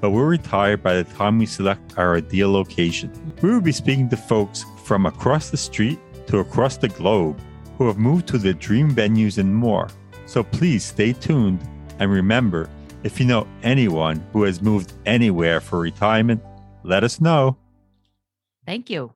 but we'll retire by the time we select our ideal location. We will be speaking to folks from across the street to across the globe who have moved to their dream venues and more. So please stay tuned and remember if you know anyone who has moved anywhere for retirement, let us know. Thank you.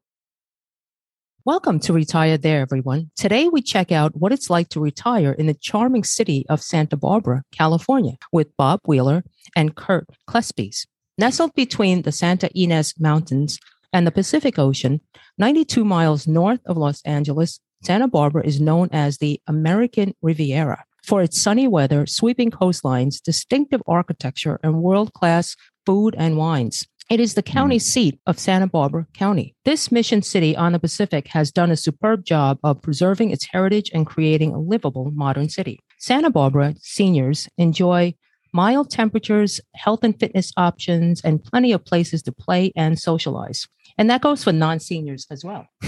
Welcome to Retire There, everyone. Today we check out what it's like to retire in the charming city of Santa Barbara, California, with Bob Wheeler and Kurt Kleespies. Nestled between the Santa Ynez Mountains and the Pacific Ocean, 92 miles north of Los Angeles, Santa Barbara is known as the American Riviera for its sunny weather, sweeping coastlines, distinctive architecture, and world class food and wines. It is the county mm. seat of Santa Barbara County. This mission city on the Pacific has done a superb job of preserving its heritage and creating a livable modern city. Santa Barbara seniors enjoy mild temperatures, health and fitness options, and plenty of places to play and socialize. And that goes for non seniors as well.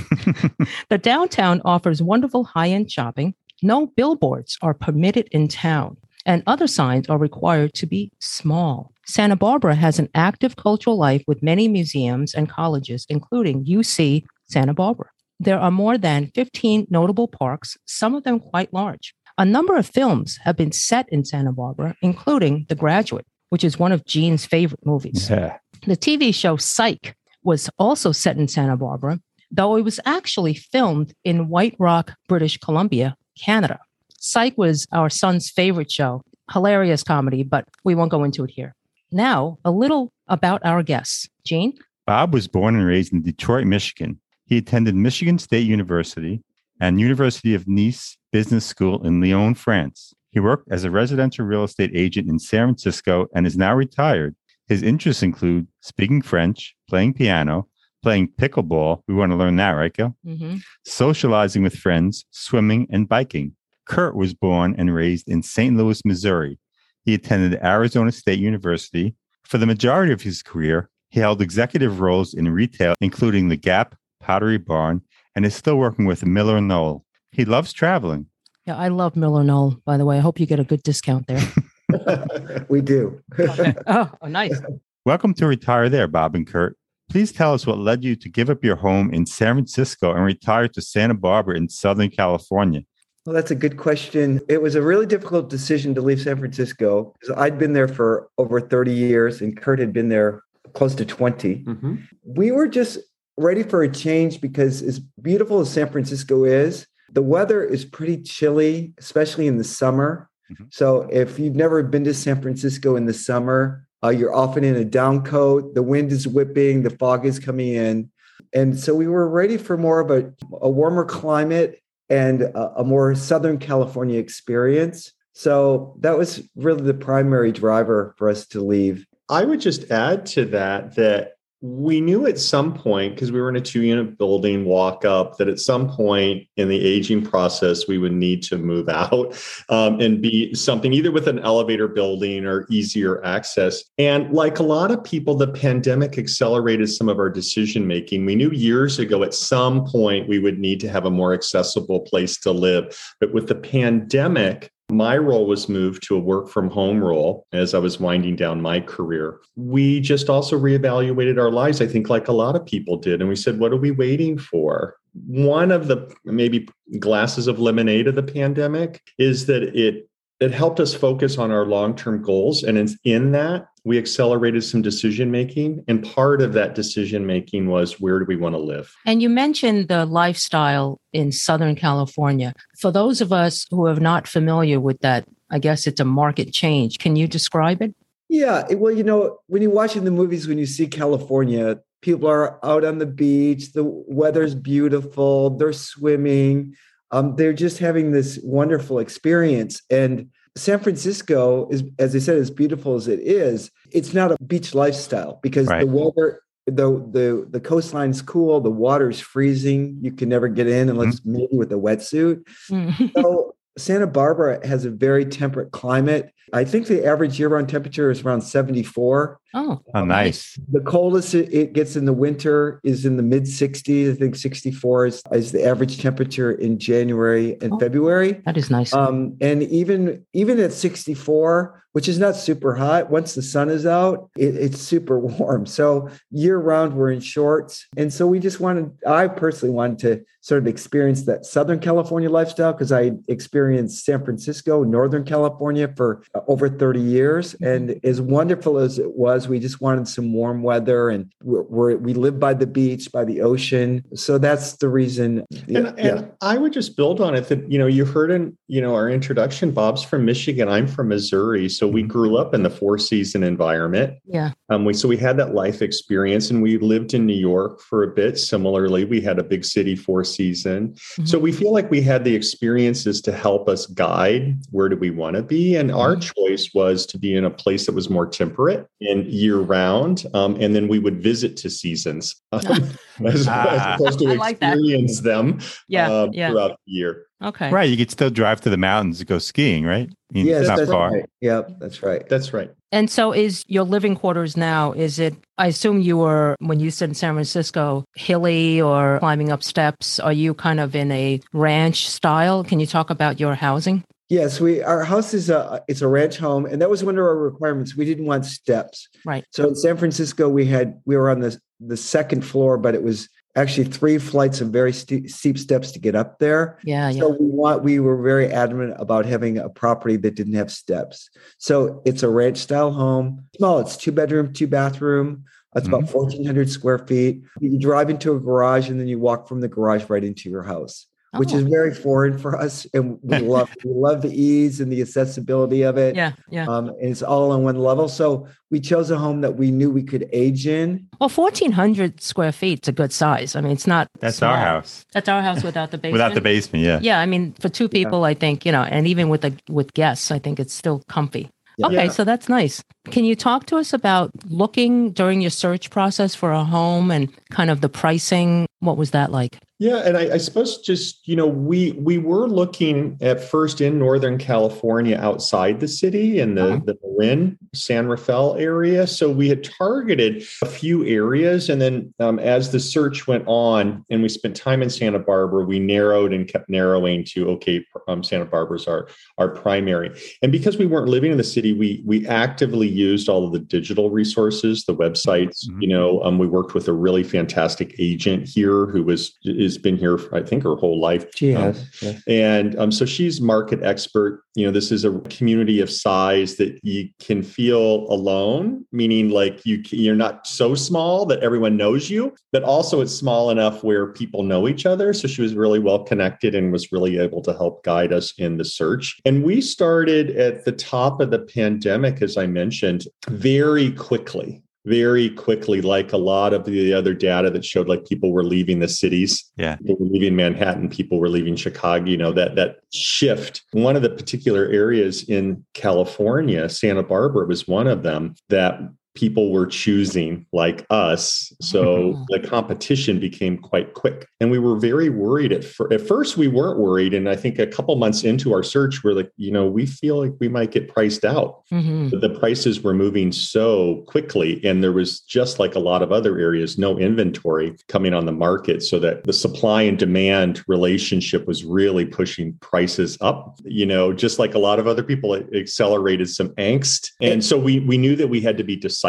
the downtown offers wonderful high end shopping. No billboards are permitted in town and other signs are required to be small. Santa Barbara has an active cultural life with many museums and colleges, including UC Santa Barbara. There are more than 15 notable parks, some of them quite large. A number of films have been set in Santa Barbara, including The Graduate, which is one of Gene's favorite movies. Yeah. The TV show Psych was also set in Santa Barbara, though it was actually filmed in White Rock, British Columbia, Canada. Psych was our son's favorite show, hilarious comedy, but we won't go into it here. Now, a little about our guests. Gene? Bob was born and raised in Detroit, Michigan. He attended Michigan State University and University of Nice Business School in Lyon, France. He worked as a residential real estate agent in San Francisco and is now retired. His interests include speaking French, playing piano, playing pickleball. We want to learn that, right, Gil? Mm-hmm. Socializing with friends, swimming, and biking. Kurt was born and raised in St. Louis, Missouri. He attended Arizona State University. For the majority of his career, he held executive roles in retail, including the Gap, Pottery Barn, and is still working with Miller Knoll. He loves traveling. Yeah, I love Miller Knoll, by the way. I hope you get a good discount there. we do. oh, oh, nice. Welcome to Retire There, Bob and Kurt. Please tell us what led you to give up your home in San Francisco and retire to Santa Barbara in Southern California. Well, that's a good question. It was a really difficult decision to leave San Francisco because I'd been there for over 30 years and Kurt had been there close to 20. Mm-hmm. We were just ready for a change because, as beautiful as San Francisco is, the weather is pretty chilly, especially in the summer. Mm-hmm. So, if you've never been to San Francisco in the summer, uh, you're often in a down coat, the wind is whipping, the fog is coming in. And so we were ready for more of a, a warmer climate and a, a more Southern California experience. So that was really the primary driver for us to leave. I would just add to that that we knew at some point because we were in a two unit building walk up that at some point in the aging process we would need to move out um, and be something either with an elevator building or easier access. And like a lot of people the pandemic accelerated some of our decision making we knew years ago at some point we would need to have a more accessible place to live but with the pandemic my role was moved to a work from home role as I was winding down my career. We just also reevaluated our lives, I think, like a lot of people did. And we said, what are we waiting for? One of the maybe glasses of lemonade of the pandemic is that it it helped us focus on our long-term goals. And in, in that we accelerated some decision making. And part of that decision making was where do we want to live? And you mentioned the lifestyle in southern california. For those of us who are not familiar with that i guess it's a market change. Can you describe it? Yeah well you know when you're watching the movies when you see california people are out on the beach the weather's beautiful they're swimming um, they're just having this wonderful experience. And San Francisco is, as I said, as beautiful as it is, it's not a beach lifestyle because right. the weather, the the the coastline's cool, the water's freezing. You can never get in unless mm-hmm. maybe with a wetsuit. Mm-hmm. So Santa Barbara has a very temperate climate. I think the average year round temperature is around 74. Oh, oh nice. The coldest it gets in the winter is in the mid 60s. I think 64 is, is the average temperature in January and oh, February. That is nice. Um, and even even at 64, which is not super hot, once the sun is out, it, it's super warm. So year round, we're in shorts. And so we just wanted, I personally wanted to sort of experience that Southern California lifestyle because I experienced San Francisco, Northern California for over 30 years. Mm-hmm. And as wonderful as it was, we just wanted some warm weather and we're, we're, we live by the beach, by the ocean. So that's the reason. Yeah, and, and I would just build on it that, you know, you heard in, you know, our introduction, Bob's from Michigan. I'm from Missouri. So we mm-hmm. grew up in the four season environment. Yeah. Um, we, so we had that life experience and we lived in New York for a bit. Similarly, we had a big city four season. Mm-hmm. So we feel like we had the experiences to help us guide where do we want to be. And our choice was to be in a place that was more temperate and year round. Um, and then we would visit to seasons um, as, ah. as, opposed to like experience that. them yeah, uh, yeah. throughout the year. Okay. Right. You could still drive to the mountains to go skiing, right? yes, that's far. right. Yep, that's right. That's right. And so is your living quarters now, is it, I assume you were, when you said in San Francisco, hilly or climbing up steps, are you kind of in a ranch style? Can you talk about your housing? Yes, we our house is a it's a ranch home, and that was one of our requirements. We didn't want steps. Right. So in San Francisco, we had we were on the the second floor, but it was actually three flights of very steep, steep steps to get up there. Yeah. So yeah. we want we were very adamant about having a property that didn't have steps. So it's a ranch style home. Small. It's two bedroom, two bathroom. It's about mm-hmm. 1,400 square feet. You drive into a garage and then you walk from the garage right into your house which is oh. very foreign for us, and we love we love the ease and the accessibility of it. Yeah, yeah. Um, and it's all on one level. So we chose a home that we knew we could age in. Well, fourteen hundred square feet is a good size. I mean, it's not. That's small. our house. That's our house without the basement. without the basement, yeah. Yeah, I mean, for two people, yeah. I think you know, and even with the with guests, I think it's still comfy. Yeah. Okay, so that's nice. Can you talk to us about looking during your search process for a home and kind of the pricing? What was that like? Yeah, and I, I, suppose just you know we we were looking at first in Northern California outside the city in the uh-huh. the Marin San Rafael area. So we had targeted a few areas, and then um, as the search went on, and we spent time in Santa Barbara, we narrowed and kept narrowing to okay, um, Santa Barbara's our our primary. And because we weren't living in the city, we we actively used all of the digital resources, the websites. Mm-hmm. You know, um, we worked with a really fantastic agent here who was has been here, for, I think, her whole life. She um, has. Um, And um, so she's market expert. You know, this is a community of size that you can feel alone, meaning like you you're not so small that everyone knows you, but also it's small enough where people know each other. So she was really well connected and was really able to help guide us in the search. And we started at the top of the pandemic, as I mentioned, very quickly very quickly, like a lot of the other data that showed like people were leaving the cities. Yeah. People were leaving Manhattan, people were leaving Chicago, you know, that that shift. One of the particular areas in California, Santa Barbara was one of them that people were choosing like us. So Mhm. the competition became quite quick. And we were very worried at, fir- at first we weren't worried. And I think a couple months into our search, we're like, you know, we feel like we might get priced out. Mhm. But the prices were moving so quickly. And there was just like a lot of other areas, no inventory coming on the market. So that the supply and demand relationship was really pushing prices up. You know, just like a lot of other people, it accelerated some angst. And so we we knew that we had to be decisive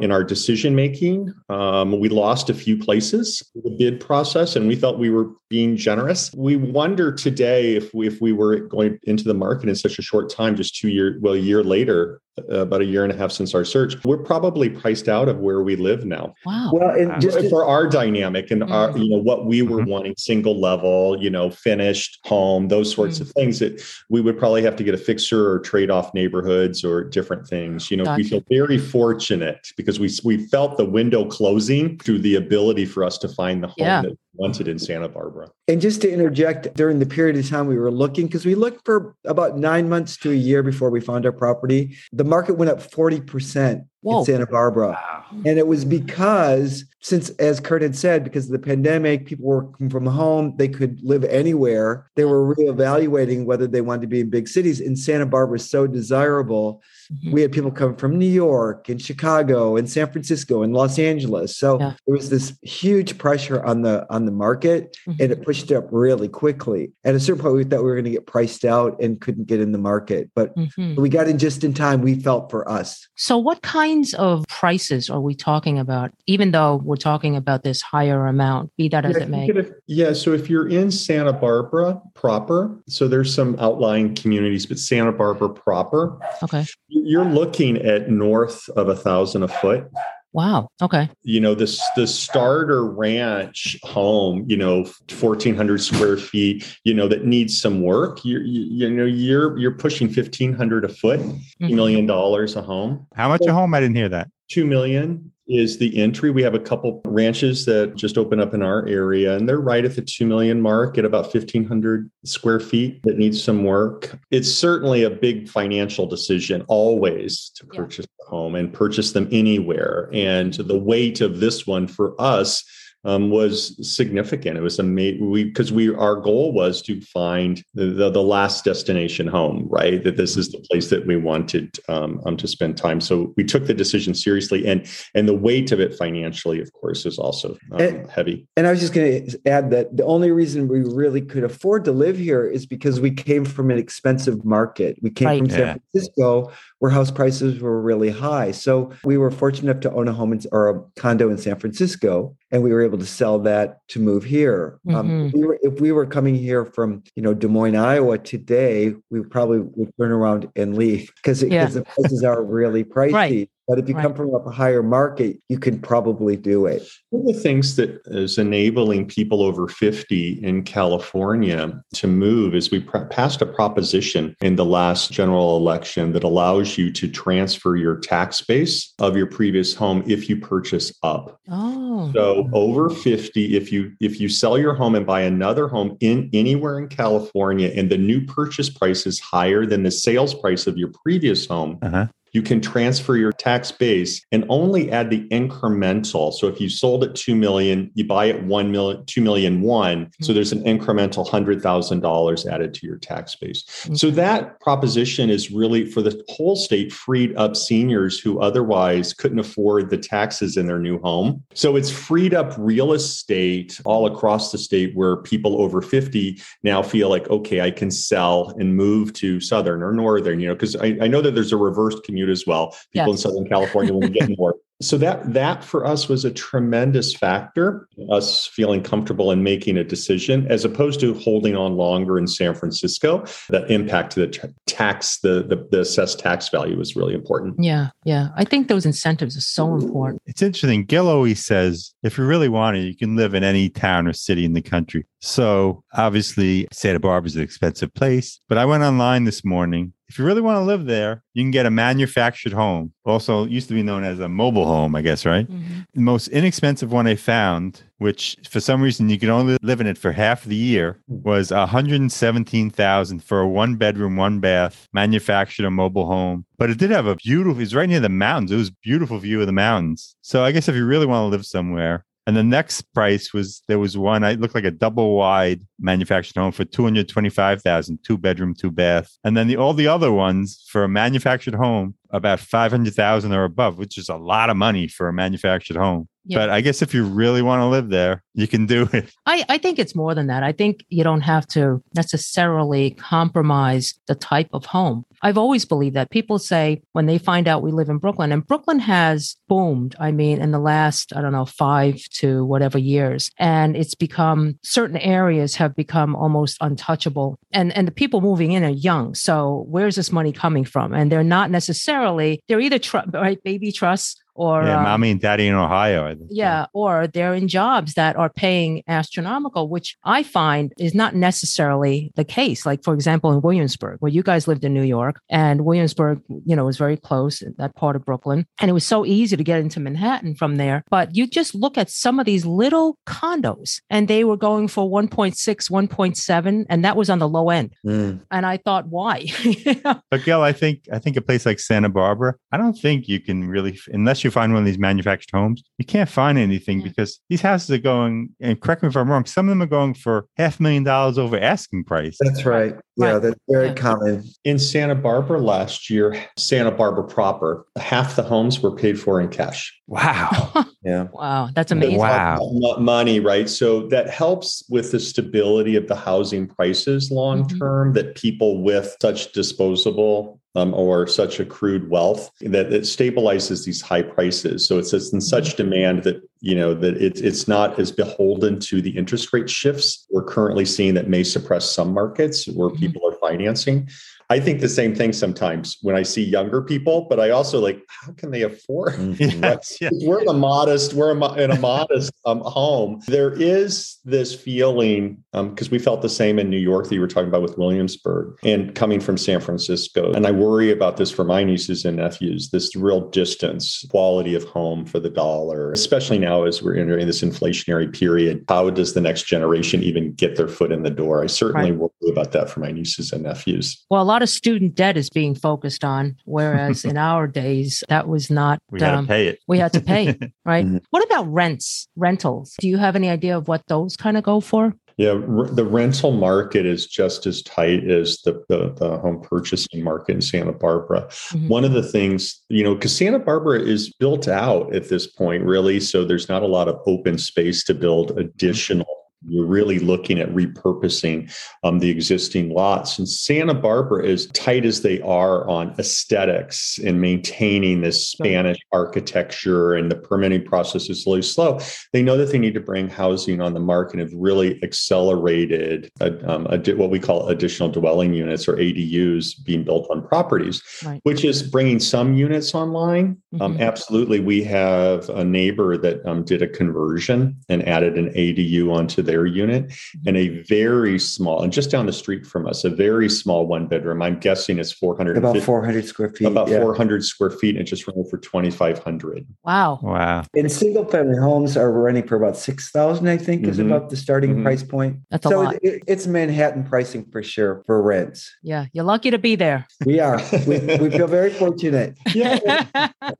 in our decision making. Um, we lost a few places in the bid process, and we felt we were being generous. We wonder today if we if we were going into the market in such a short time, just two years, well, a year later, about a year and a half since our search, we're probably priced out of where we live now Wow. Well, and Wow. just to- for our dynamic and our Mhm. you know what we were Mhm. wanting single level you know finished home those sorts of things that we would probably have to get a fixer or trade off neighborhoods or different things you know we feel very fortunate because we we felt the window closing through the ability for us to find the home Yeah. that we wanted in Santa Barbara. And just to interject, during the period of time we were looking, because we looked for about nine months to a year before we found our property, the market went up 40% Whoa. in Santa Barbara. Wow. And it was because, since, as Kurt had said, because of the pandemic, people were working from home, they could live anywhere. They were reevaluating whether they wanted to be in big cities. And Santa Barbara is so desirable. Mhm. We had people come from New York and Chicago and San Francisco and Los Angeles. So Yeah. there was this huge pressure on the on the market and Mhm. it pushed up really quickly. At a certain point, we thought we were going to get priced out and couldn't get in the market. But Mhm. we got in just in time, we felt for us. So, what kinds of prices are we talking about? Even though we're talking about this higher amount, be that as Yeah, it may. yeah. So if you're in Santa Barbara proper, so there's some outlying communities, but Santa Barbara proper, Okay. you're looking at north of a thousand a foot. Wow. Okay. You know, this the starter ranch home, you know, fourteen hundred square feet, you know, that needs some work. You're, you, you know, you're you're pushing fifteen hundred a foot, Mhm. two million dollars a home. How much a home? I didn't hear that. Two million is the entry. We have a couple ranches that just open up in our area, and they're right at the two million mark at about fifteen hundred square feet that needs some work. It's certainly a big financial decision always to Yeah. purchase a home and purchase them anywhere. And the weight of this one for us um, was significant. It was amazing. We because we our goal was to find the, the the last destination home, right? That this is the place that we wanted um, um, to spend time. So we took the decision seriously, and and the weight of it financially, of course, is also um, And- heavy. And I was just going to add that the only reason we really could afford to live here is because we came from an expensive market. We came Right. from San Yeah. Francisco, where house prices were really high. So we were fortunate enough to own a home in, or a condo in San Francisco, and we were able to sell that to move here. Um, Mhm. if, we were, if we were coming here from you know Des Moines, Iowa today, we probably would turn around and leave because Yeah. the prices are really pricey. Right. But if you come Right. from a higher market, you can probably do it. One of the things that is enabling people over 50 in California to move is we pr- passed a proposition in the last general election that allows you to transfer your tax base of your previous home if you purchase up. Oh. So over 50 if you if you sell your home and buy another home in anywhere in California and the new purchase price is higher than the sales price of your previous home, Uh-huh. You can transfer your tax base and only add the incremental. So if you sold at 2 million, you buy at 1 million, 2 million one. So hmm. there's an incremental $100,000 added to your tax base. So that proposition is really for the whole state freed up seniors who otherwise couldn't afford the taxes in their new home. So it's freed up real estate all across the state where people over 50 now feel like, okay, I can sell and move to Southern or Northern, you know, because I, I know that there's a reverse commute as well. People in Southern California want to get more. So that that for us was a tremendous factor, us feeling comfortable in making a decision as opposed to holding on longer in San Francisco. That impact to the t- tax, the, the the assessed tax value was really important. Yeah. Yeah. I think those incentives are so important. It's interesting. Gil always says, if you really want it, you can live in any town or city in the country. So obviously, Santa Barbara is an expensive place. But I went online this morning if you really want to live there, you can get a manufactured home. Also, used to be known as a mobile home, I guess, right? Mm-hmm. The most inexpensive one I found, which for some reason you could only live in it for half the year, was 117,000 for a one bedroom, one bath manufactured a mobile home. But it did have a beautiful, it's right near the mountains. It was a beautiful view of the mountains. So I guess if you really want to live somewhere, and the next price was there was one I looked like a double wide manufactured home for 225,000, two bedroom, two bath. And then the all the other ones for a manufactured home about 500,000 or above, which is a lot of money for a manufactured home. Yeah. But I guess if you really want to live there, you can do it. I, I think it's more than that. I think you don't have to necessarily compromise the type of home. I've always believed that people say when they find out we live in Brooklyn, and Brooklyn has boomed, I mean, in the last, I don't know, five to whatever years. And it's become certain areas have become almost untouchable. And and the people moving in are young. So where's this money coming from? And they're not necessarily, they're either tr- right, baby trusts or yeah, um, mommy and daddy in Ohio. I think. yeah, or they're in jobs that are paying astronomical, which I find is not necessarily the case. Like, for example, in Williamsburg, where you guys lived in New York, and Williamsburg, you know, was very close, that part of Brooklyn. And it was so easy to get into Manhattan from there. But you just look at some of these little condos, and they were going for 1.6, 1.7, and that was on the low end. Mm. And I thought, why? But Gail, I think I think a place like Santa Barbara, I don't think you can really, unless you find one of these manufactured homes, you can't find anything Yeah. because these houses are going. And correct me if I'm wrong. Some of them are going for half a million dollars over asking price. That's right. Yeah, Right. that's very Yeah. common. In Santa Barbara last year, Santa Barbara proper, half the homes were paid for in cash. Wow. Yeah. wow, that's amazing. Wow. Money, right? So that helps with the stability of the housing prices long Mhm. term, that people with such disposable um, or such accrued wealth that it stabilizes these high prices. So it's, it's in such demand that you know that it's it's not as beholden to the interest rate shifts we're currently seeing that may suppress some markets where Mhm. people are financing. I think the same thing sometimes when I see younger people, but I also like, how can they afford? Mhm. Yes, yeah. we're in a modest we're in a modest um, home there is this feeling because we felt the same in new york that you were talking about with williamsburg and coming from san francisco and i worry about this for my nieces and nephews this real distance quality of home for the dollar especially now as we're entering this inflationary period how does the next generation even get their foot in the door i certainly Right. worry about that for my nieces and nephews Well, a lot of student debt is being focused on, whereas in our days, that was not. We had um, to pay it. we had to pay, right? Mhm. What about rents, rentals? Do you have any idea of what those kind of go for? Yeah, r- the rental market is just as tight as the, the, the home purchasing market in Santa Barbara. Mhm. One of the things, you know, because Santa Barbara is built out at this point, really. So there's not a lot of open space to build additional. You're really looking at repurposing um, the existing lots. And Santa Barbara, as tight as they are on aesthetics and maintaining this Spanish architecture and the permitting process is really slow, they know that they need to bring housing on the market and have really accelerated uh, um, what we call additional dwelling units or ADUs being built on properties, Right. which is bringing some units online. Um, Mhm. absolutely. We have a neighbor that um, did a conversion and added an ADU onto their unit Mm-hmm. and a very small, and just down the street from us, a very small one bedroom. I'm guessing it's 450 About 400 square feet. about yeah. 400 square feet and just rented for 2,500. Wow. Wow. And single family homes are renting for about 6,000, I think, is Mhm. about the starting Mhm. price point. That's a so lot. it, it's Manhattan pricing for sure for rents. Yeah. You're lucky to be there. We are. we, we feel very fortunate. Yeah.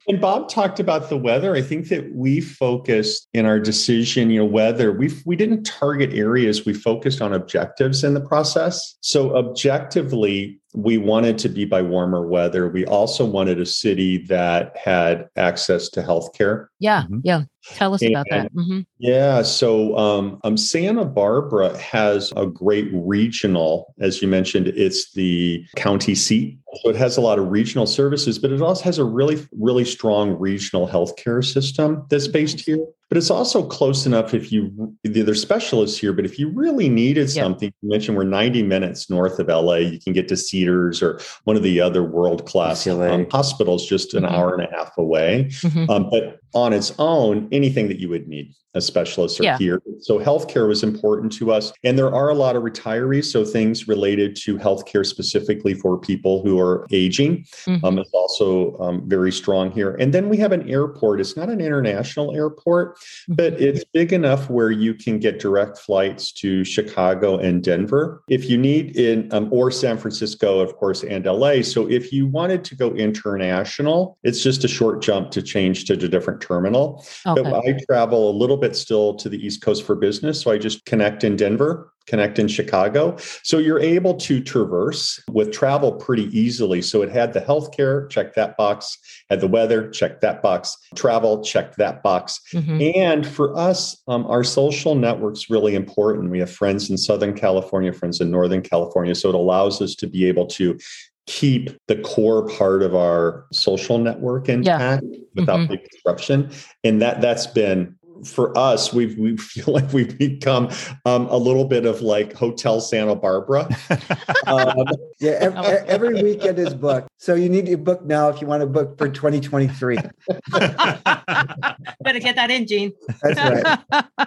And Bob talked about the weather. I think that we focused in our decision, you know, weather, we we didn't target areas, we focused on objectives in the process. So objectively, we wanted to be by warmer weather. We also wanted a city that had access to healthcare. yeah. Mhm. Yeah. Tell us about that. And- hmm Yeah, so um, um, Santa Barbara has a great regional, as you mentioned, it's the county seat. So it has a lot of regional services, but it also has a really, really strong regional healthcare system that's based here. But it's also close enough if you, there's specialists here, but if you really needed Yeah. something, you mentioned we're 90 minutes north of LA, you can get to Cedars or one of the other world class um, hospitals just an Mhm. hour and a half away. hmm Um, but on its own anything that you would need a specialist are Yeah. here. So healthcare was important to us. And there are a lot of retirees. So things related to healthcare specifically for people who are aging Mhm. um, is also um, very strong here. And then we have an airport. It's not an international airport, but it's big enough where you can get direct flights to Chicago and Denver if you need in um, or San Francisco, of course, and LA. So if you wanted to go international, it's just a short jump to change to a different terminal. okay. But I travel a little bit still to the East Coast for business. So I just connect in Denver, connect in Chicago. So you're able to traverse with travel pretty easily. So it had the healthcare, check that box, had the weather, check that box, travel, check that box. Mhm. And for us, um, our social network's really important. We have friends in Southern California, friends in Northern California. So it allows us to be able to keep the core part of our social network intact without Mhm. big disruption. And that that's been for us, we've we feel like we've become um, a little bit of like Hotel Santa Barbara. Um, yeah, ev- ev- every weekend is booked. So you need to book now if you want to book for 2023. Better get that in, Gene. That's right.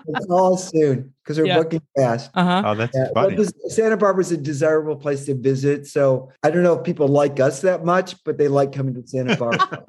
It's all soon because we're Yeah. booking fast. Uh-huh. oh, that's Yeah, funny. this, Santa Barbara is a desirable place to visit. So I don't know if people like us that much, but they like coming to Santa Barbara.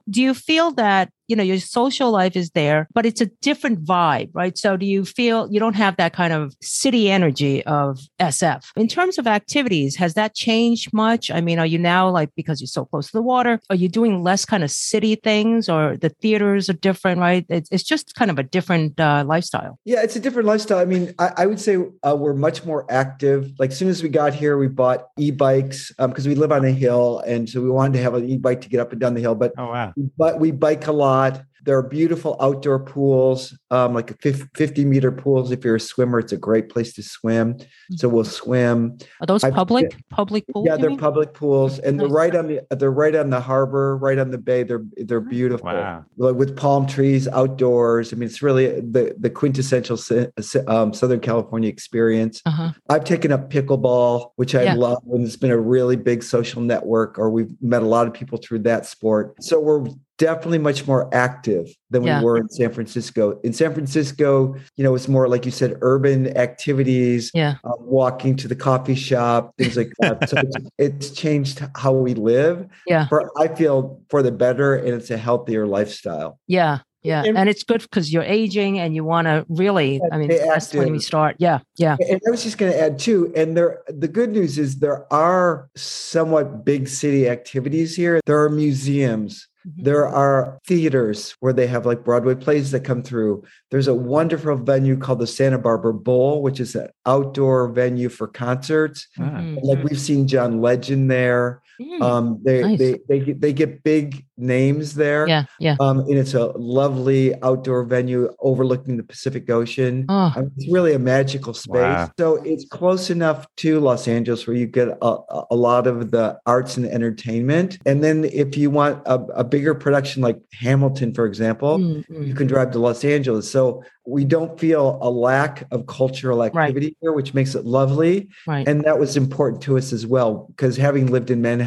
Do you feel that, you know, your social life is there, but it's a different vibe, right? So do you feel you don't have that kind of city energy of SF? In terms of activities, has that changed much? I mean, are you now like because you're so close to the water, are you doing less kind of city things or the theaters are different, right? It's, it's just kind of a different uh, lifestyle. yeah, it's a different lifestyle. I mean, I, I would say uh, we're much more active. Like as soon as we got here, we bought e-bikes because we live on a hill, and so we wanted to have an e-bike to get up and down the hill. But oh, wow. but we bike a lot. There are beautiful outdoor pools, um, like 50 meter pools. If you're a swimmer, it's a great place to swim. So we'll swim. Are those I've- public, public pools? yeah, they're mean? public pools, and they're right on the they're right on the harbor, right on the bay. They're they're beautiful, Wow. like with palm trees outdoors. I mean, it's really the the quintessential si- si- um, Southern California experience. Uh-huh. I've taken up pickleball, which I Yeah. love, and it's been a really big social network. Or we've met a lot of people through that sport. So we're definitely much more active than Yeah. we were in San Francisco. In San Francisco, you know, it's more like you said, urban activities, Yeah. uh, walking to the coffee shop, things like that. so it's, it's changed how we live. Yeah. For I feel for the better, and it's a healthier lifestyle. Yeah. Yeah. And- And it's good because you're aging and you want to really, I mean, that's when we start. Yeah. Yeah. And I was just going to add too, and there the good news is there are somewhat big city activities here. There are museums. Mhm. There are theaters where they have like Broadway plays that come through. There's a wonderful venue called the Santa Barbara Bowl, which is an outdoor venue for concerts. Ah. Mhm. Like we've seen John Legend there. Mm. Um, they, Nice. they they get, they get big names there. Yeah. Yeah. Um, and it's a lovely outdoor venue overlooking the Pacific Ocean. Oh, I mean, it's really a magical space. Wow. So it's close enough to Los Angeles where you get a, a lot of the arts and entertainment. And then if you want a, a bigger production like Hamilton, for example, mm, you mm. can drive to Los Angeles. So we don't feel a lack of cultural activity here, which makes it lovely. right. And that was important to us as well, because having lived in Manhattan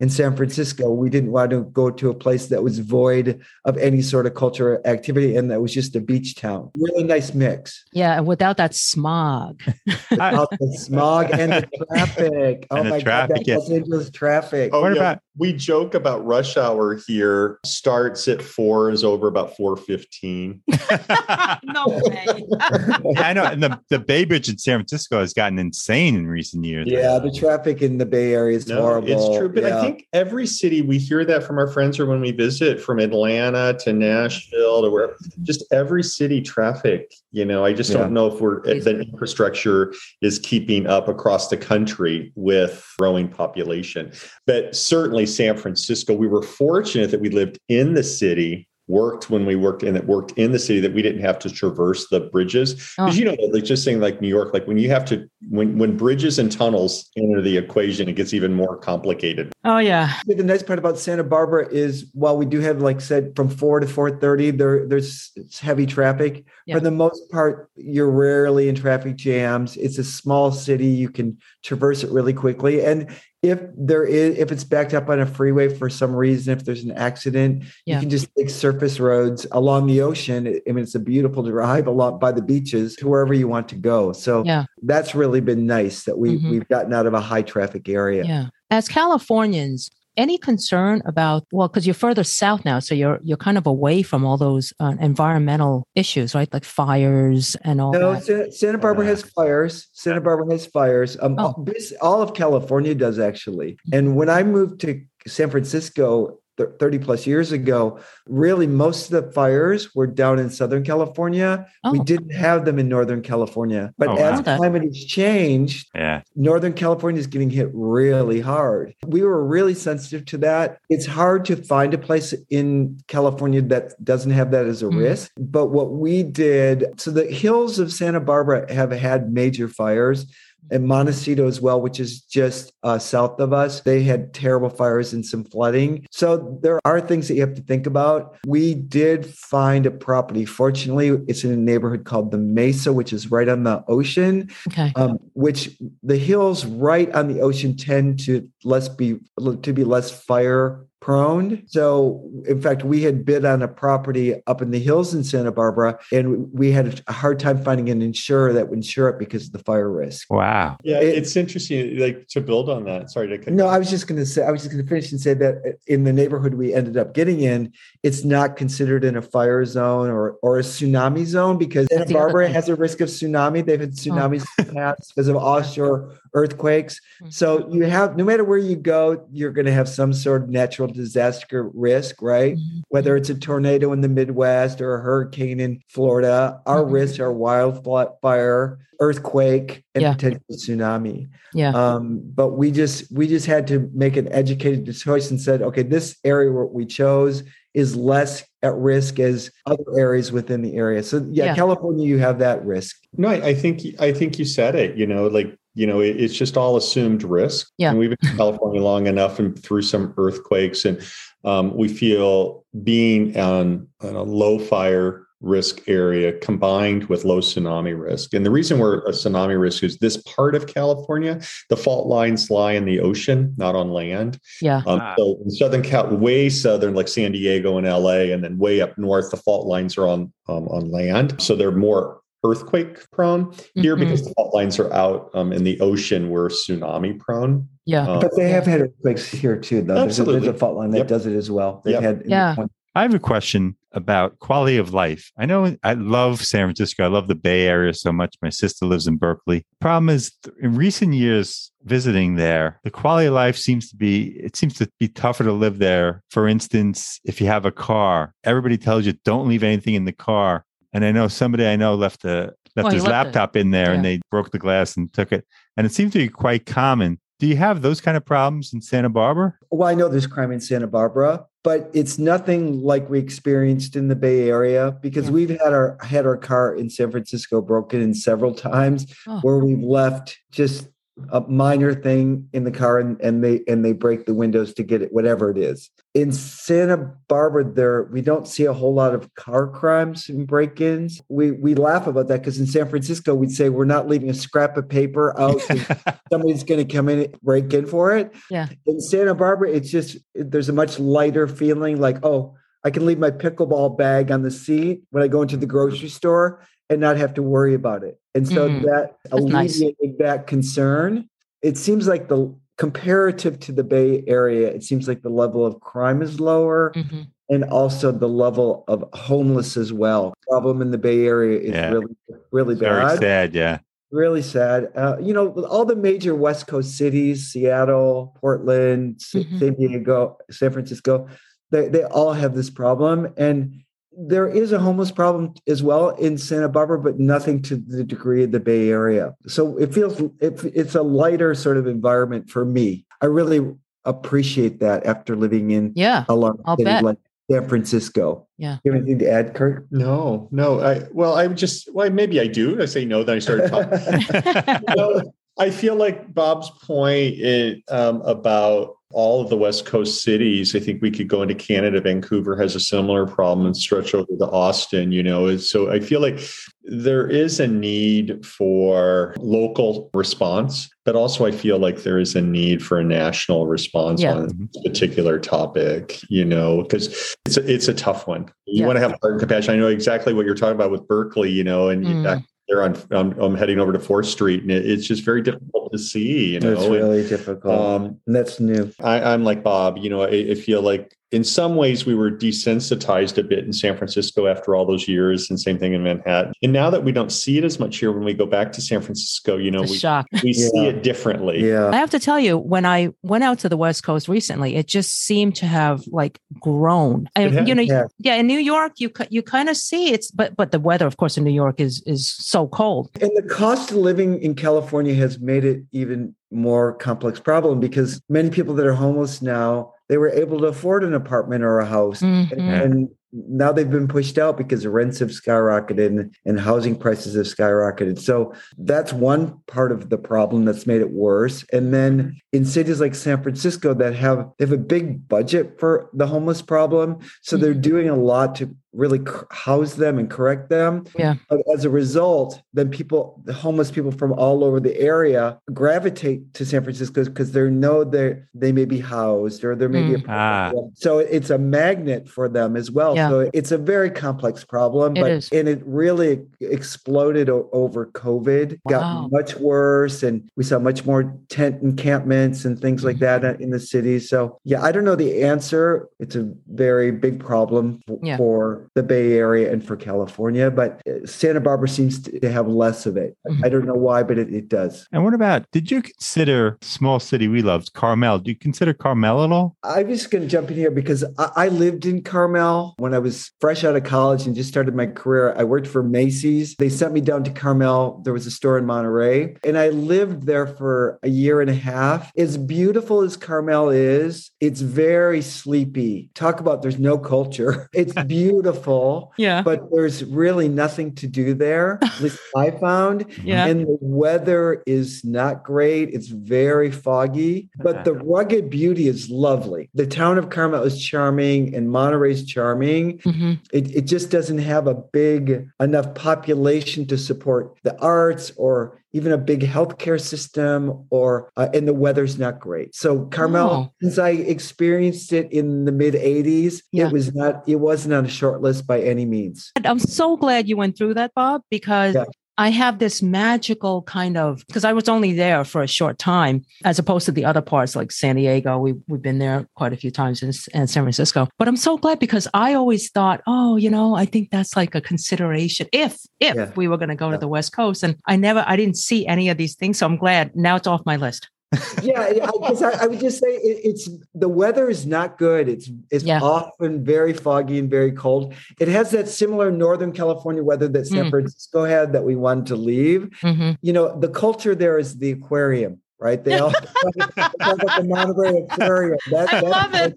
and San Francisco, we didn't want to go to a place that was void of any sort of cultural activity and that was just a beach town. Really nice mix. yeah. And without that smog. Out the smog and the traffic. Oh And the my traffic, God, yeah. that Los Angeles traffic. Oh, What yeah. about- we joke about rush hour here starts at four, is over about four fifteen. no way. I know. And the, the Bay Bridge in San Francisco has gotten insane in recent years. yeah, the traffic in the Bay Area is No, horrible. it's true. But Yeah. I think every city we hear that from our friends or when we visit from Atlanta to Nashville to wherever, just every city traffic, you know, I just Yeah. don't know if we're if the infrastructure is keeping up across the country with growing population. But certainly San Francisco, we were fortunate that we lived in the city worked when we worked in it worked in the city that we didn't have to traverse the bridges because Oh. you know like just saying like new york like when you have to when when bridges and tunnels enter the equation, it gets even more complicated. Oh yeah. The nice part about Santa Barbara is while we do have, like said, from four to four thirty, there there's heavy traffic. Yeah. For the most part, you're rarely in traffic jams. It's a small city; you can traverse it really quickly. And if there is, if it's backed up on a freeway for some reason, if there's an accident, Yeah. you can just take surface roads along the ocean. I mean, it's a beautiful drive along by the beaches to wherever you want to go. So Yeah. that's really been nice that we Mhm. we've gotten out of a high traffic area. Yeah. As Californians, any concern about well, because you're further south now, so you're you're kind of away from all those uh, environmental issues, right? Like fires and all No, that. Santa, Santa Barbara has fires. Santa Barbara has fires. Um, Oh. all, all of California does actually. And when I moved to San Francisco thir- 30 plus years ago, really most of the fires were down in Southern California. We Oh. didn't have them in Northern California. But Oh, as wow. Okay. climate has changed, Yeah. Northern California is getting hit really hard. We were really sensitive to that. It's hard to find a place in California that doesn't have that as a Mhm. risk. But what we did, so the hills of Santa Barbara have had major fires. And Montecito as well, which is just uh, south of us, they had terrible fires and some flooding. So there are things that you have to think about. We did find a property. Fortunately, it's in a neighborhood called the Mesa, which is right on the ocean Okay. um, which the hills right on the ocean tend to less be to be less fire prone. So, in fact, we had bid on a property up in the hills in Santa Barbara, and we had a hard time finding an insurer that would insure it because of the fire risk. Wow. Yeah, It- it's interesting. Like to build on that. Sorry to cut No, I was just going to say, I was just going to finish and say that uh, in the neighborhood we ended up getting in, it's not considered in a fire zone or or a tsunami zone because Santa Barbara has a risk of tsunami. They've had tsunamis in the past because of offshore earthquakes. So you have, no matter where you go, you're going to have some sort of natural disaster risk, right? Mhm. Whether it's a tornado in the Midwest or a hurricane in Florida, our Mhm. risks are wildfire, earthquake, and Yeah. potential tsunami. Yeah. Um, but we just we just had to make an educated choice and said, okay, this area what we chose is less at risk as other areas within the area. So yeah, Yeah. California, you have that risk. No, I, I think I think you said it. You know, like you know, it, it's just all assumed risk. Yeah. and we've been in California long enough and through some earthquakes, and um, we feel being on, on a low fire risk area combined with low tsunami risk. And the reason we're a tsunami risk is this part of California, the fault lines lie in the ocean, not on land. Yeah. Um, Ah. so in Southern Cal, way southern, like San Diego and LA, and then way up north, the fault lines are on um, on land, so they're more earthquake prone. Here, Mhm. because the fault lines are out um, in the ocean, we're tsunami prone. Yeah. Um, But they have had earthquakes here too, though. There's a, there's a fault line that Yep. does it as well. They've Yep. had Yeah. I have a question about quality of life. I know I love San Francisco. I love the Bay Area so much. My sister lives in Berkeley. Problem is, in recent years visiting there, the quality of life seems to be, it seems to be tougher to live there. For instance, if you have a car, everybody tells you don't leave anything in the car. And I know somebody I know left a left Well, his left it. laptop in there and they broke the glass and took it. And it seems to be quite common. Do you have those kind of problems in Santa Barbara? Well, I know there's crime in Santa Barbara, but it's nothing like we experienced in the Bay Area because Yeah. we've had our had our car in San Francisco broken in several times Oh. where we've left just a minor thing in the car and, and they and they break the windows to get it whatever it is. In Santa Barbara, there we don't see a whole lot of car crimes and break-ins. We we laugh about that because in San Francisco we'd say we're not leaving a scrap of paper out Somebody's going to come in and break in for it Yeah. in Santa Barbara, it's just there's a much lighter feeling like, oh, I can leave my pickleball bag on the seat when I go into the grocery store and not have to worry about it. And so Mhm. that That's nice. alleviated that concern. It seems like the comparative to the Bay Area, it seems like the level of crime is lower Mhm. and also the level of homeless as well. Problem in the Bay Area is Yeah. really, really Very bad Very sad. Yeah. really sad. Uh, you know, all the major West Coast cities, Seattle, Portland, S- Mhm. San Diego, San Francisco, they, they all have this problem. And there is a homeless problem as well in Santa Barbara, but nothing to the degree of the Bay Area. So it feels it, it's a lighter sort of environment for me. I really appreciate that after living in Yeah. a large I'll city bet. like San Francisco. Yeah. You have anything to add, Kurt? No, no. I well, I just well, maybe I do. I say no, then I started talking. no, I feel like Bob's point it, um, about all of the West Coast cities. I think we could go into Canada. Vancouver has a similar problem and stretch over to Austin. You know, so I feel like there is a need for local response, but also I feel like there is a need for a national response Yeah. on this particular topic. You know, because it's a, it's a tough one. You Yeah. want to have heart and compassion. I know exactly what you're talking about with Berkeley. You know, and Mm. There on I'm, I'm heading over to Fourth Street, and it, it's just very difficult to see. You know, It's And, really difficult. um, and that's new. I, I'm like Bob. You know, I, I feel like in some ways we were desensitized a bit in San Francisco after all those years, and same thing in Manhattan. And now that we don't see it as much here, when we go back to San Francisco, you know, we shock. we see it differently. I have to tell you, when I went out to the West Coast recently, it just seemed to have like grown. And has, you know, yeah. yeah, in New York, you you kind of see it's, but but the weather, of course, in New York is is so cold. And the cost of living in California has made it even more complex problem because many people that are homeless now, they were able to afford an apartment or a house. And, Mhm. and now they've been pushed out because the rents have skyrocketed and, and housing prices have skyrocketed. So that's one part of the problem that's made it worse. And then in cities like San Francisco that have they have a big budget for the homeless problem, so they're doing a lot to really house them and correct them. Yeah. But as a result, then people, the homeless people from all over the area, gravitate to San Francisco because they know they they may be housed or there may be a Mm. Ah. so it's a magnet for them as well. Yeah. So it's a very complex problem, It but is. and it really exploded o- over COVID. Wow. Got much worse, and we saw much more tent encampments and things like Mm-hmm. that in the city. So yeah, I don't know the answer. It's a very big problem f- Yeah. for the Bay Area and for California, but uh, Santa Barbara seems to have less of it. I don't know why, but it, it does. And what about, did you consider small city we loved, Carmel? Do you consider Carmel at all? I'm just going to jump in here because I, I lived in Carmel when I was fresh out of college and just started my career. I worked for Macy's. They sent me down to Carmel. There was a store in Monterey, and I lived there for a year and a half. As beautiful as Carmel is, it's very sleepy. Talk about there's no culture. It's beautiful. Yeah. But there's really nothing to do there. At least I found. Yeah. And the weather is not great. It's very foggy, but the rugged beauty is lovely. The town of Carmel is charming and Monterey's charming. Mhm. It, it just doesn't have a big enough population to support the arts or even a big healthcare system or uh, and the weather's not great. So Carmel, Oh. since I experienced it in the mid 80s, Yeah. it was not it wasn't on a short list by any means. I'm so glad you went through that, Bob, because Yeah. I have this magical kind of because I was only there for a short time, as opposed to the other parts like San Diego. We we've been there quite a few times in, in San Francisco. But I'm so glad because I always thought, oh, you know, I think that's like a consideration if if Yeah. we were going to go Yeah. to the West Coast, and I never, I didn't see any of these things. So I'm glad now it's off my list. Yeah, yeah, I, I, I would just say it, it's the weather is not good. It's it's Yeah. often very foggy and very cold. It has that similar Northern California weather that San Mm. Francisco had that we wanted to leave. Mhm. You know, the culture there is the aquarium. Right, they all the Monterey Aquarium. That, I love it.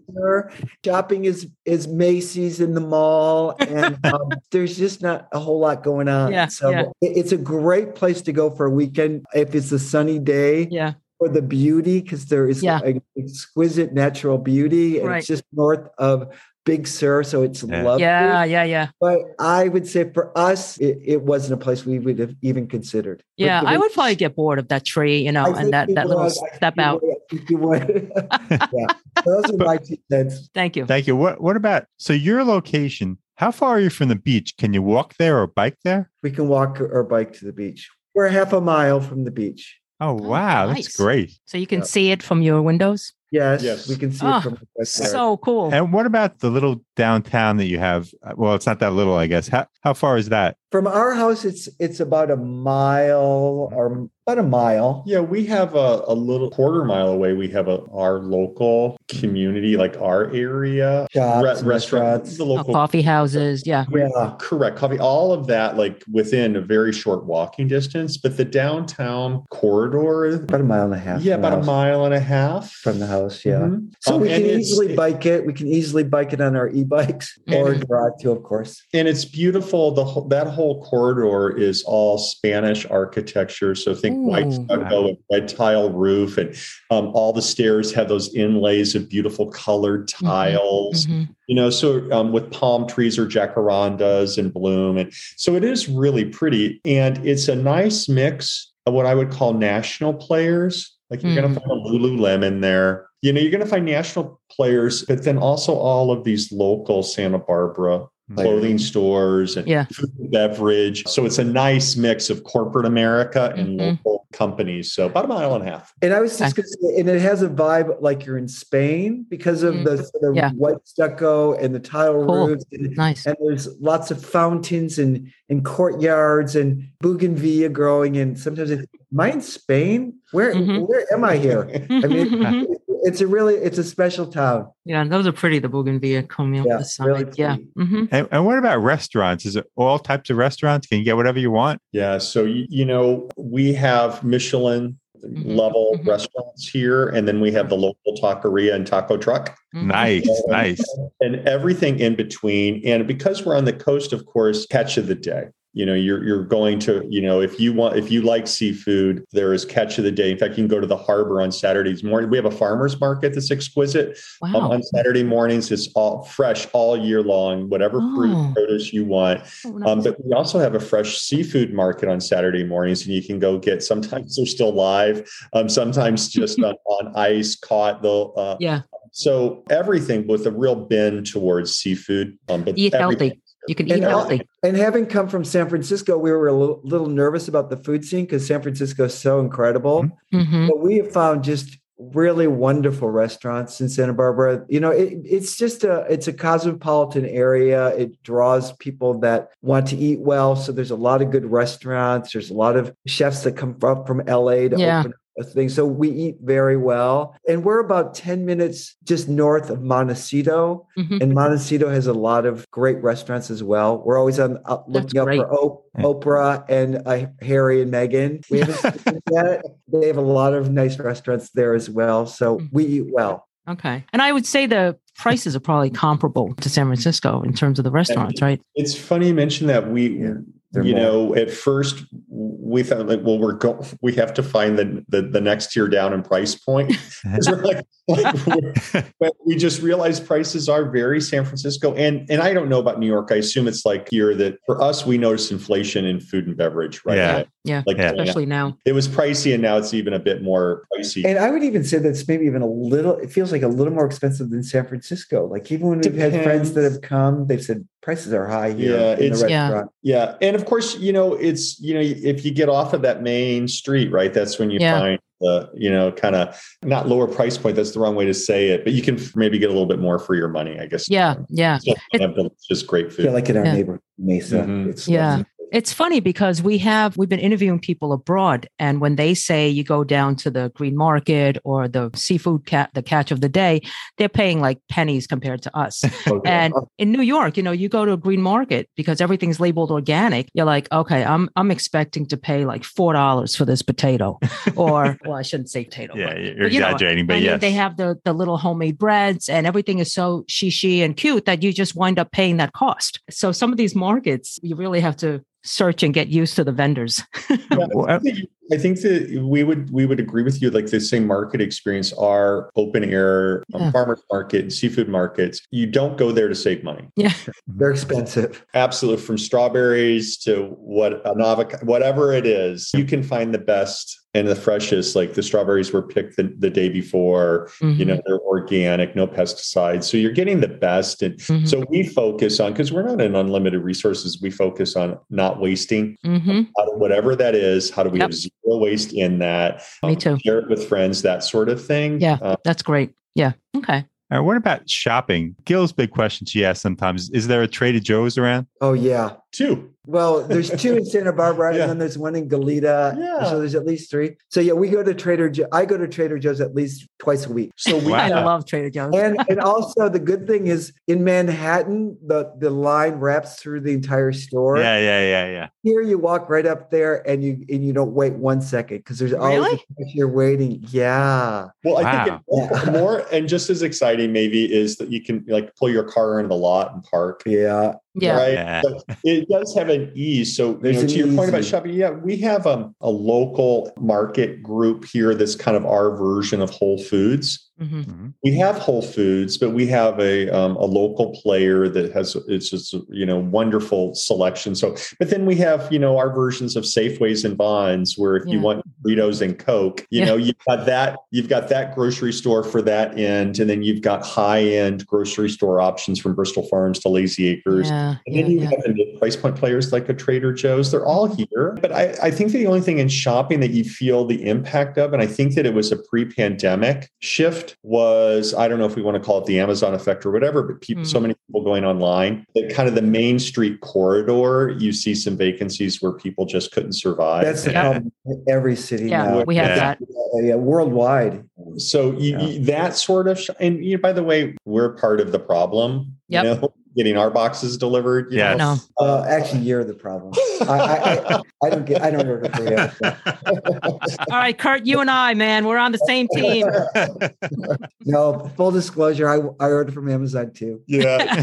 Shopping is is Macy's in the mall, and um, there's just not a whole lot going on. Yeah, so yeah. it- it's a great place to go for a weekend if it's a sunny day Yeah, for the beauty because there is Yeah. a exquisite natural beauty and Right. it's just north of Big Sur, so it's Yeah. lovely. yeah, yeah, yeah, But I would say for us, it, it wasn't a place we would have even considered. Yeah. I would probably get bored of that tree, you know, I and that that little would. Step out. would. I think you would. yeah, those are my two cents. Thank you. Thank you. What What about, so your location, how far are you from the beach? Can you walk there or bike there? We can walk or bike to the beach. We're half a mile from the beach. Oh, wow. nice. That's great. So you can Yeah. see it from your windows. Yes, Yes. we can see Ah, it from the. So cool. And what about the little downtown that you have? Uh, Well, it's not that little, I guess. How How far is that? From our house, it's it's about a mile or about a mile. Yeah, we have a, a little quarter mile away. We have a our local community, like our area Shops, re- restaurants, the Oh, local coffee houses. Yeah. Yeah. Correct. Coffee, all of that, like within a very short walking distance. But the downtown corridor, About a mile and a half. yeah, from the about a house- mile and a half from the house. Yeah. Mhm. So Um, we can easily bike it. We can easily bike it on our e-bikes or Mhm. drive to, of course. and it's beautiful. The whole, that whole corridor is all Spanish architecture. So think white Ooh. stucco and red tile roof, and um, all the stairs have those inlays of beautiful colored Mm-hmm. tiles. Mhm. You know, so um, with palm trees or jacarandas in bloom, and so it is really pretty, and it's a nice mix of what I would call national players. Like you're going Mm. to find a Lululemon there. You know, you're going to find national players, but then also all of these local Santa Barbara clothing stores and Yeah. food and beverage. So it's a nice mix of corporate America and Mhm. local companies. So about a mile and a half. And I was just going to say, and it has a vibe like you're in Spain because of the sort of Yeah. white stucco and the tile Cool. roofs. And, Nice. and there's lots of fountains and, and courtyards and bougainvillea growing. And sometimes it's, am I in Spain? Where, Mhm. where am I here? I mean, it's a really, it's a special town. yeah, those are pretty. The bougainvillea coming up Yeah, the side. really yeah. pretty. hmm And, and what about restaurants? Is it all types of restaurants? Can you get whatever you want? Yeah. So, you, you know, we have Michelin Mhm, level mhm. restaurants here, and then we have the local taqueria and taco truck. Mm-hmm. Nice, And- nice. And everything in between. And because we're on the coast, of course, catch of the day. You know, you're you're going to, you know, if you want, if you like seafood, there is catch of the day. In fact, you can go to the harbor on Saturdays morning. We have a farmers market that's exquisite. Um, on Saturday mornings, it's all fresh all year long, whatever Oh. fruit produce you want. Oh, Um, but we also have a fresh seafood market on Saturday mornings, and you can go get. Sometimes they're still live, um, sometimes just on, on ice, caught. They'll uh, yeah. so everything with a real bend towards seafood. Um, but Eat healthy. Everything- You can eat And, all- healthy. and having come from San Francisco, we were a little, little nervous about the food scene because San Francisco is so incredible. hmm But we have found just really wonderful restaurants in Santa Barbara. You know, it, it's just a it's a cosmopolitan area. It draws people that want to eat well. So there's a lot of good restaurants. There's a lot of chefs that come up from LA to Yeah. open a thing. So we eat very well. And we're about 10 minutes just north of Montecito. hmm And Montecito has a lot of great restaurants as well. We're always on up, That's looking up for o- Yeah. Oprah and uh, Harry and Meghan. We that. They have a lot of nice restaurants there as well. So Mm. we eat well. Okay. And I would say the prices are probably comparable to San Francisco in terms of the restaurants, right? It's funny you mention that. We, Yeah, they're you more- know, at first we thought like, well, we're go, we have to find the, the the next tier down in price point. like, like, but we just realized prices are very San Francisco, and and I don't know about New York. I assume it's like here that for us we notice inflation in food and beverage, right? Yeah. Like, Yeah. like Yeah. Especially now. it was pricey, and now it's even a bit more pricey. And I would even say that's maybe even a little, it feels like a little more expensive than San Francisco. Like even when we've had friends that have come, they've said prices are high here Yeah, in the it's- Yeah. restaurant. Yeah, and of course, you know, it's you know, if you get off of that main street, right, that's when you Yeah. find the you know kind of not lower price point. That's the wrong way to say it, but you can maybe get a little bit more for your money, I guess. Yeah. Yeah. Still have delicious, great food. feel like in our Yeah. neighborhood, Mesa. Mhm. It's Yeah. lovely. It's funny because we have we've been interviewing people abroad, and when they say you go down to the green market or the seafood cat, the catch of the day, they're paying like pennies compared to us. Oh, okay. And in New York, you know, you go to a green market because everything's labeled organic. You're like, okay, I'm I'm expecting to pay like four dollars for this potato, or well, I shouldn't say potato. yeah, but- you're but, you know, exaggerating, but yes. they have the the little homemade breads, and everything is so shishi and cute that you just wind up paying that cost. So some of these markets, you really have to search and get used to the vendors. Yeah, I think that- I think that we would we would agree with you. Like the same market experience are open air um, Yeah. farmers market and seafood markets. You don't go there to save money. yeah, They're expensive. Absolutely, from strawberries to what an avocado, whatever it is, you can find the best and the freshest. Like the strawberries were picked the, the day before. You Mhm, know, they're organic, no pesticides. So you're getting the best. And mhm, so we focus on because we're not in unlimited resources. We focus on not wasting mhm. whatever that is. How do we Yep. have zero waste in that? Um, Me too. Share it with friends, that sort of thing. Yeah. Uh, That's great. Yeah. Okay. Uh, what about shopping? Gil's big question she asks sometimes: Is there a Trader Joe's around? Oh yeah, Two. Well, there's two in Santa Barbara, Yeah. and then there's one in Goleta. Yeah. So there's at least three. So yeah, we go to Trader Joe. I go to Trader Joe's at least twice a week. So we Wow. I love Trader Joe's. And and also the good thing is in Manhattan, the the line wraps through the entire store. Yeah, yeah, yeah, yeah. Here you walk right up there and you and you don't wait one second because there's always Really? a cashier waiting. Yeah. well, I think Wow. it, more and just as exciting maybe is that you can like pull your car into the lot and park. Yeah. Yeah. Right. Yeah. So it does have an ease. So you know, an to your point about shopping, yeah, we have um, a local market group here that's kind of our version of Whole Foods. Mhm. Mhm. We have Whole Foods, but we have a um, a local player that has it's just you know wonderful selection. So, but then we have you know our versions of Safeways and Vons, where if you want burritos and Coke, you Yeah. know you've got that you've got that grocery store for that end, and then you've got high end grocery store options from Bristol Farms to Lazy Acres. Yeah. And Yeah. then you yeah. have the price point players like a Trader Joe's. They're all here. But I, I think the only thing in shopping that you feel the impact of, and I think that it was a pre pandemic shift, was I don't know if we want to call it the Amazon effect or whatever, but people, Mm. so many people going online that kind of the main street corridor, you see some vacancies where people just couldn't survive. That's the Yeah. problem in every city Yeah, now. we have Yeah. that. Yeah, worldwide. So you, Yeah. you- that sort of, sh- and you know, by the way, we're part of the problem. Yep. You know, getting our boxes delivered. you Yes. know. No. Uh, actually, you're the problem. I, I, I, I don't get. I don't order for you. All right, Kurt, you and I, man, we're on the same team. No, full disclosure. I I order from Amazon too. Yeah.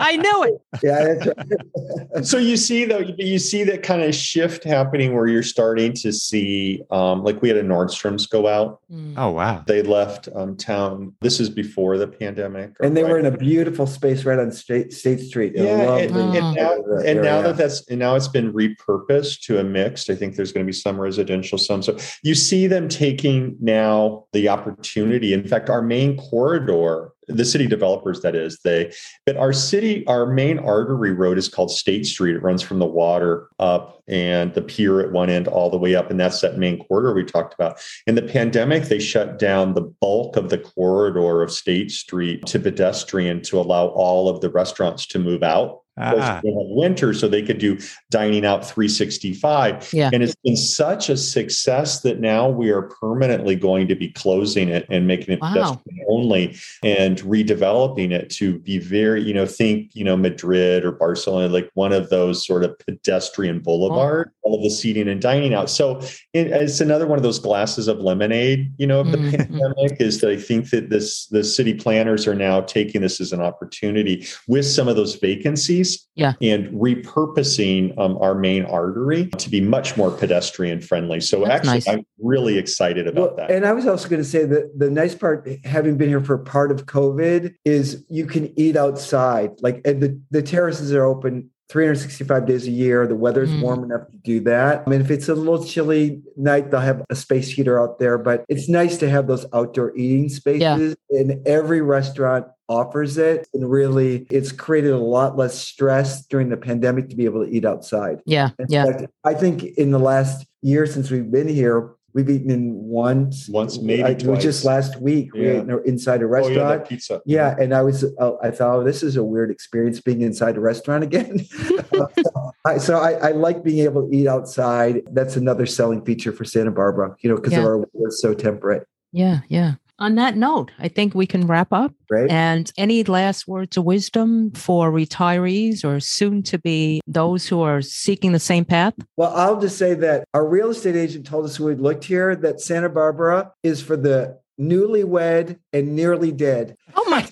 I knew it. Yeah, that's right. so you see though you see that kind of shift happening where you're starting to see um, like we had a nordstrom's go out Mm. Oh wow. they left um, town this is before the pandemic and they right? were in a beautiful space right on State State Street. Yeah, and, lovely and now, and now that that's and now it's been repurposed to a mixed. I think there's going to be some residential, some. So you see them taking now the opportunity. In fact, our main corridor, the city developers, that is, they. But our city, our main artery road is called State Street. It runs from the water up and the pier at one end all the way up, and that's that main corridor we talked about. In the pandemic, they shut down the bulk of the corridor of State Street to pedestrian to allow all of the restaurants to move out Ah, in the winter so they could do dining out 365 Yeah. and it's been such a success that now we are permanently going to be closing it and making it Wow. pedestrian only and redeveloping it to be very you know think you know madrid or barcelona like one of those sort of pedestrian boulevard all of the seating and dining out so it, it's another one of those glasses of lemonade you know of the Mhm. pandemic is that i think that this the city planners are now taking this as an opportunity with some of those vacancies Yeah. and repurposing um, our main artery to be much more pedestrian friendly. So That's actually, nice. I'm really excited about Well, that. and I was also going to say that the nice part, having been here for part of COVID, is you can eat outside. Like and the, the terraces are open 365 days a year. The weather's Mm. warm enough to do that. I mean, if it's a little chilly night, they'll have a space heater out there, but it's nice to have those outdoor eating spaces. And every restaurant offers it. And really, it's created a lot less stress during the pandemic to be able to eat outside. Yeah. In Yeah. fact, I think in the last year since we've been here, we've eaten in once. Once, maybe I- it was just last week. We Yeah. ate in- inside a restaurant. oh, yeah, restaurant. that pizza. yeah, and I was, uh, I thought, oh, this is a weird experience being inside a restaurant again. I, so I, I like being able to eat outside. That's another selling feature for Santa Barbara, you know, because Yeah. our weather's so temperate, Yeah. Yeah. On that note, I think we can wrap up. right? And any last words of wisdom for retirees or soon to be those who are seeking the same path? Well, I'll just say that our real estate agent told us when we looked here that Santa Barbara is for the newlywed and nearly dead. Oh my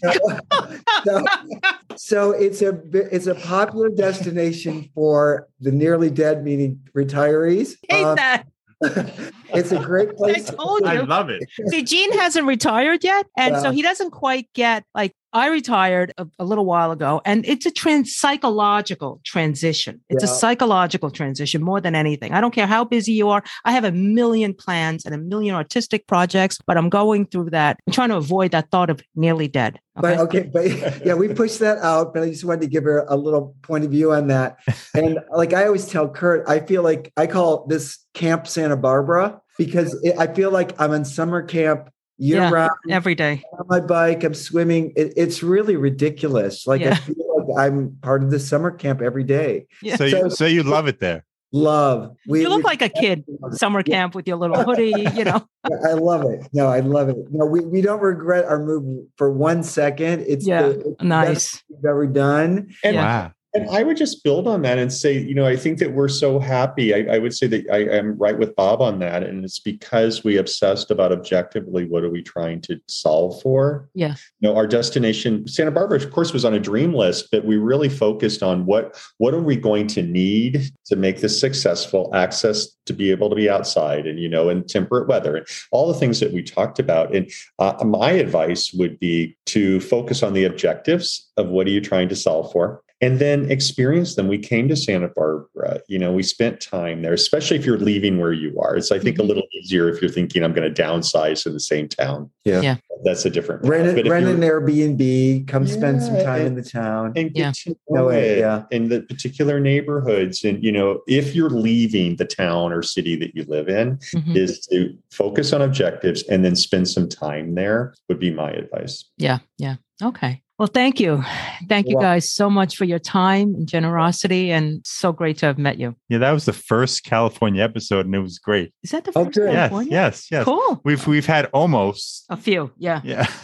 so, so it's a it's a popular destination for the nearly dead, meaning retirees. hate Um, that. it's a great place. I told I you. love it. See, Gene hasn't retired yet. And so he doesn't quite get like I retired a, a little while ago, and it's a trans psychological transition. It's a psychological transition more than anything. I don't care how busy you are. I have a million plans and a million artistic projects, but I'm going through that. I'm trying to avoid that thought of nearly dead. But okay, but yeah, we pushed that out. But I just wanted to give her a little point of view on that. And like I always tell Kurt, I feel like I call this Camp Santa Barbara because it, I feel like I'm in summer camp year Yeah. round. Every day. on my bike, I'm swimming. It, it's really ridiculous. Like I feel like I'm part of the summer camp every day. Yeah. So, you, so you love it there. Love. you look like a kid summer camp with your little hoodie, you know. I love it. No, I love it. No, we, we don't regret our move for one second. It's Yeah, the, it's the best Nice. we've ever done. And Yeah. Wow. And I would just build on that and say, you know, I think that we're so happy. I, I would say that I am right with Bob on that. And it's because we obsessed about objectively what are we trying to solve for? Yeah. You know, our destination, Santa Barbara, of course, was on a dream list, but we really focused on what what are we going to need to make this successful, access to be able to be outside and, you know, in temperate weather and all the things that we talked about. And uh, my advice would be to focus on the objectives of what are you trying to solve for and then experience them. We came to Santa Barbara, you know, we spent time there, especially if you're leaving where you are. It's, I think, Mhm. a little easier if you're thinking I'm going to downsize in the same town. Yeah. Yeah. That's a different Rent, But it, rent an Airbnb, come spend some Yeah, time in the town. and get Yeah. to No way, it yeah. in the particular neighborhoods. And, you know, if you're leaving the town or city that you live in, Mhm. is to focus on objectives and then spend some time there would be my advice. Yeah, yeah. Okay. Well, thank you. Thank you guys so much for your time and generosity and so great to have met you. Yeah, that was the first California episode, and it was great. Is that the Oh, first good. Yes, California? yes, yes. Cool. We've we've had almost. A few. Yeah. Yeah.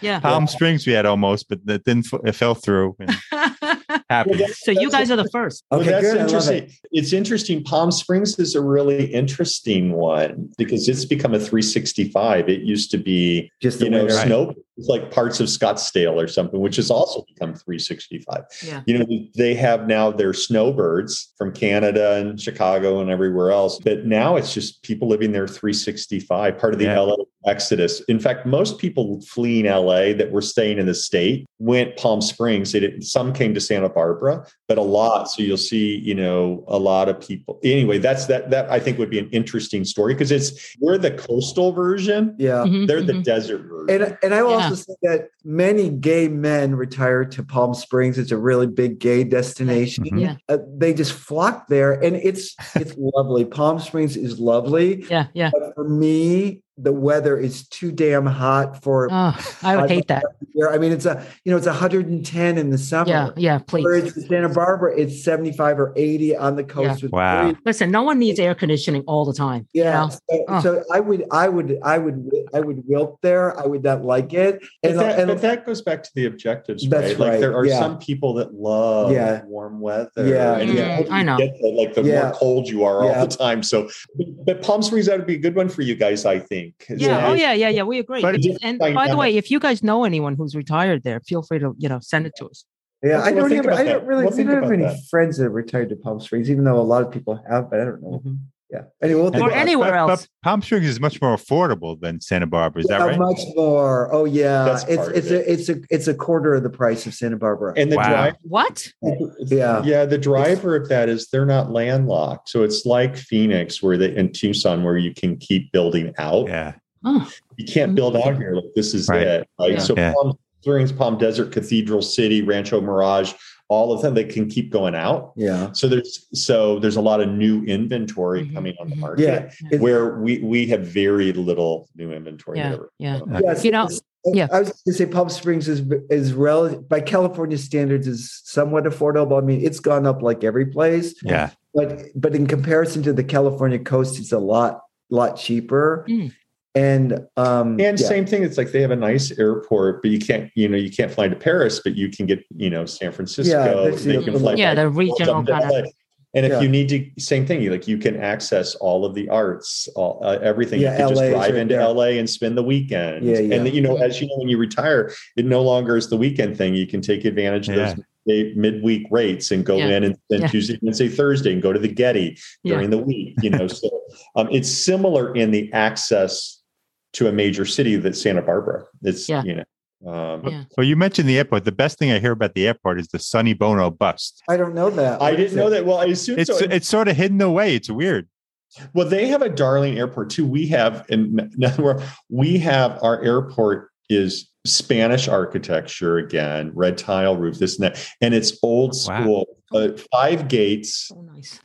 Yeah. Palm Springs, we had almost, but that didn't. It fell through. And happened. so you guys are the first. Well, Okay, that's good. Interesting. it. It's interesting. Palm Springs is a really interesting one because it's become a 365. It used to be, Just you know, winter. Right. Snow, it's like parts of Scottsdale or something, which has also become 365. Yeah. You know, they have now their snowbirds from Canada and Chicago and everywhere else. But now it's just people living there 365, part of the Yeah. LA exodus. In fact, most people fleeing LA that were staying in the state went Palm Springs. They didn't, some came to Santa Barbara, but a lot. So you'll see, you know, a lot of people. Anyway, that's that that I think would be an interesting story because it's we're the coastal version. Yeah. Mhm, They're the mhm. desert version. And, and I will Yeah. Also say that many gay men retire to Palm Springs. It's a really big gay destination. Mhm. Yeah. Uh, they just flock there, and it's it's lovely. Palm Springs is lovely, Yeah. Yeah. but for me, the weather is too damn hot for. Oh, I would hate that. I mean, it's a you know it's 110 in the summer. Yeah. Yeah. Please. Whereas in Santa Barbara, it's 75 or 80 on the coast. With Wow. breeze. Listen, no one needs air conditioning all the time. you Yeah, know? so, Oh. so I would, I would, I would, I would wilt there. I would not like it. But And, that, and but that goes back to the objectives, That's right? Like there are yeah. some people that love Yeah. warm weather. Yeah, and yeah. Mm-hmm. I know. Get that, like the Yeah. more cold you are Yeah. all the time. So, but Palm Springs that would be a good one for you guys, I think. Yeah. So Oh, yeah. Yeah. Yeah. We agree. But And- and by the way, if you guys know anyone who's retired there, feel free to you know send it to us. yeah, We'll- I don't think have, I don't really, We'll we don't have any that. friends that have retired to Palm Springs, even though a lot of people have, but I don't know. Mhm. Yeah. Anyway, we'll think Or about anywhere but, else. But Palm Springs is much more affordable than Santa Barbara. Is that right? Much more. Oh yeah, That's it's it's it. a it's a it's a quarter of the price of Santa Barbara. and the Wow. drive, What? Yeah. yeah, the driver of that is they're not landlocked. So it's like Phoenix, where they in Tucson, where you can keep building out. Yeah. Oh, You can't build out here. Like this is Right. it. Right. Yeah. So Yeah. Palm Springs, Palm Desert, Cathedral City, Rancho Mirage, all of them, they can keep going out. yeah, So there's so there's a lot of new inventory Mhm, coming on the mhm. market. yeah. It's- Where we we have very little new inventory. Yeah, ever. yeah. Yes, You know, yeah. I was going to say Palm Springs is is relative by California standards is somewhat affordable. I mean, it's gone up like every place, Yeah. but but in comparison to the California coast, it's a lot lot cheaper. Mm. And um, And yeah. same thing. It's like they have a nice airport, but you can't, you know, you can't fly to Paris, but you can get, you know, San Francisco. that's the they can fly. Yeah, the and regional up kind of- And if Yeah. you need to, same thing. You like you can access all of the arts, all uh, everything. Yeah, you can just LA is drive right into there. LA and spend the weekend. Yeah, yeah. And you know, as you know, when you retire, it no longer is the weekend thing. You can take advantage of Yeah. those mid- midweek rates and go Yeah. in and spend Yeah. Tuesday, Wednesday, Thursday, and go to the Getty Yeah. during the week. You know, so um, it's similar in the access to a major city that Santa Barbara. It's Yeah. you know. Um, Yeah. Well, you mentioned the airport. The best thing I hear about the airport is the Sonny Bono bust. I don't know that. I didn't know that. Well, I assume It's so. it's sort of hidden away. It's weird. Well, they have a darling airport too. We have, in we have our airport is Spanish architecture again, red tile roof, this and that, and it's old Wow. school. Uh, five gates. so nice.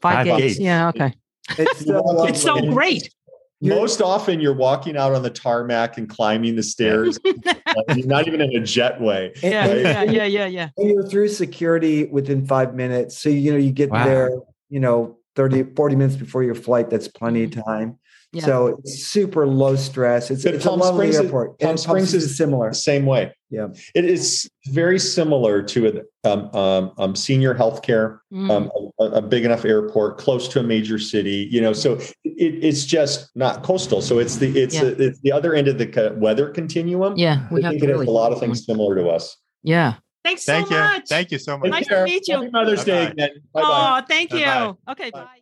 Five, Five gates. gates. Yeah. Okay. It's so, It's so And- great. most often you're walking out on the tarmac and climbing the stairs. you're not even in a jetway. Yeah, right? yeah, yeah, yeah, yeah. And you're through security within five minutes. So, you know, you get Wow. there, you know, 30, 40 minutes before your flight. That's plenty of mm-hmm. time. Yeah. So it's super low stress. It's, But it's a Palm lovely Springs is- airport. Palm And Springs is- similar. Same way. Yeah. It is very similar to a um, um, um, senior healthcare, Mm. um, a, a big enough airport, close to a major city. You know, so it, it's just not coastal. So it's the it's, Yeah. it's the other end of the weather continuum. yeah, we I have think to it has a lot of things similar to us. Yeah. Thanks Thank so you. much. Thank you so much. Nice Take to meet you. Happy Mother's Day Bye-bye. again. Bye bye. Oh, thank you. Bye-bye. Okay, Bye. bye.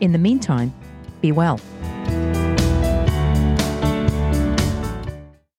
In the meantime, be well.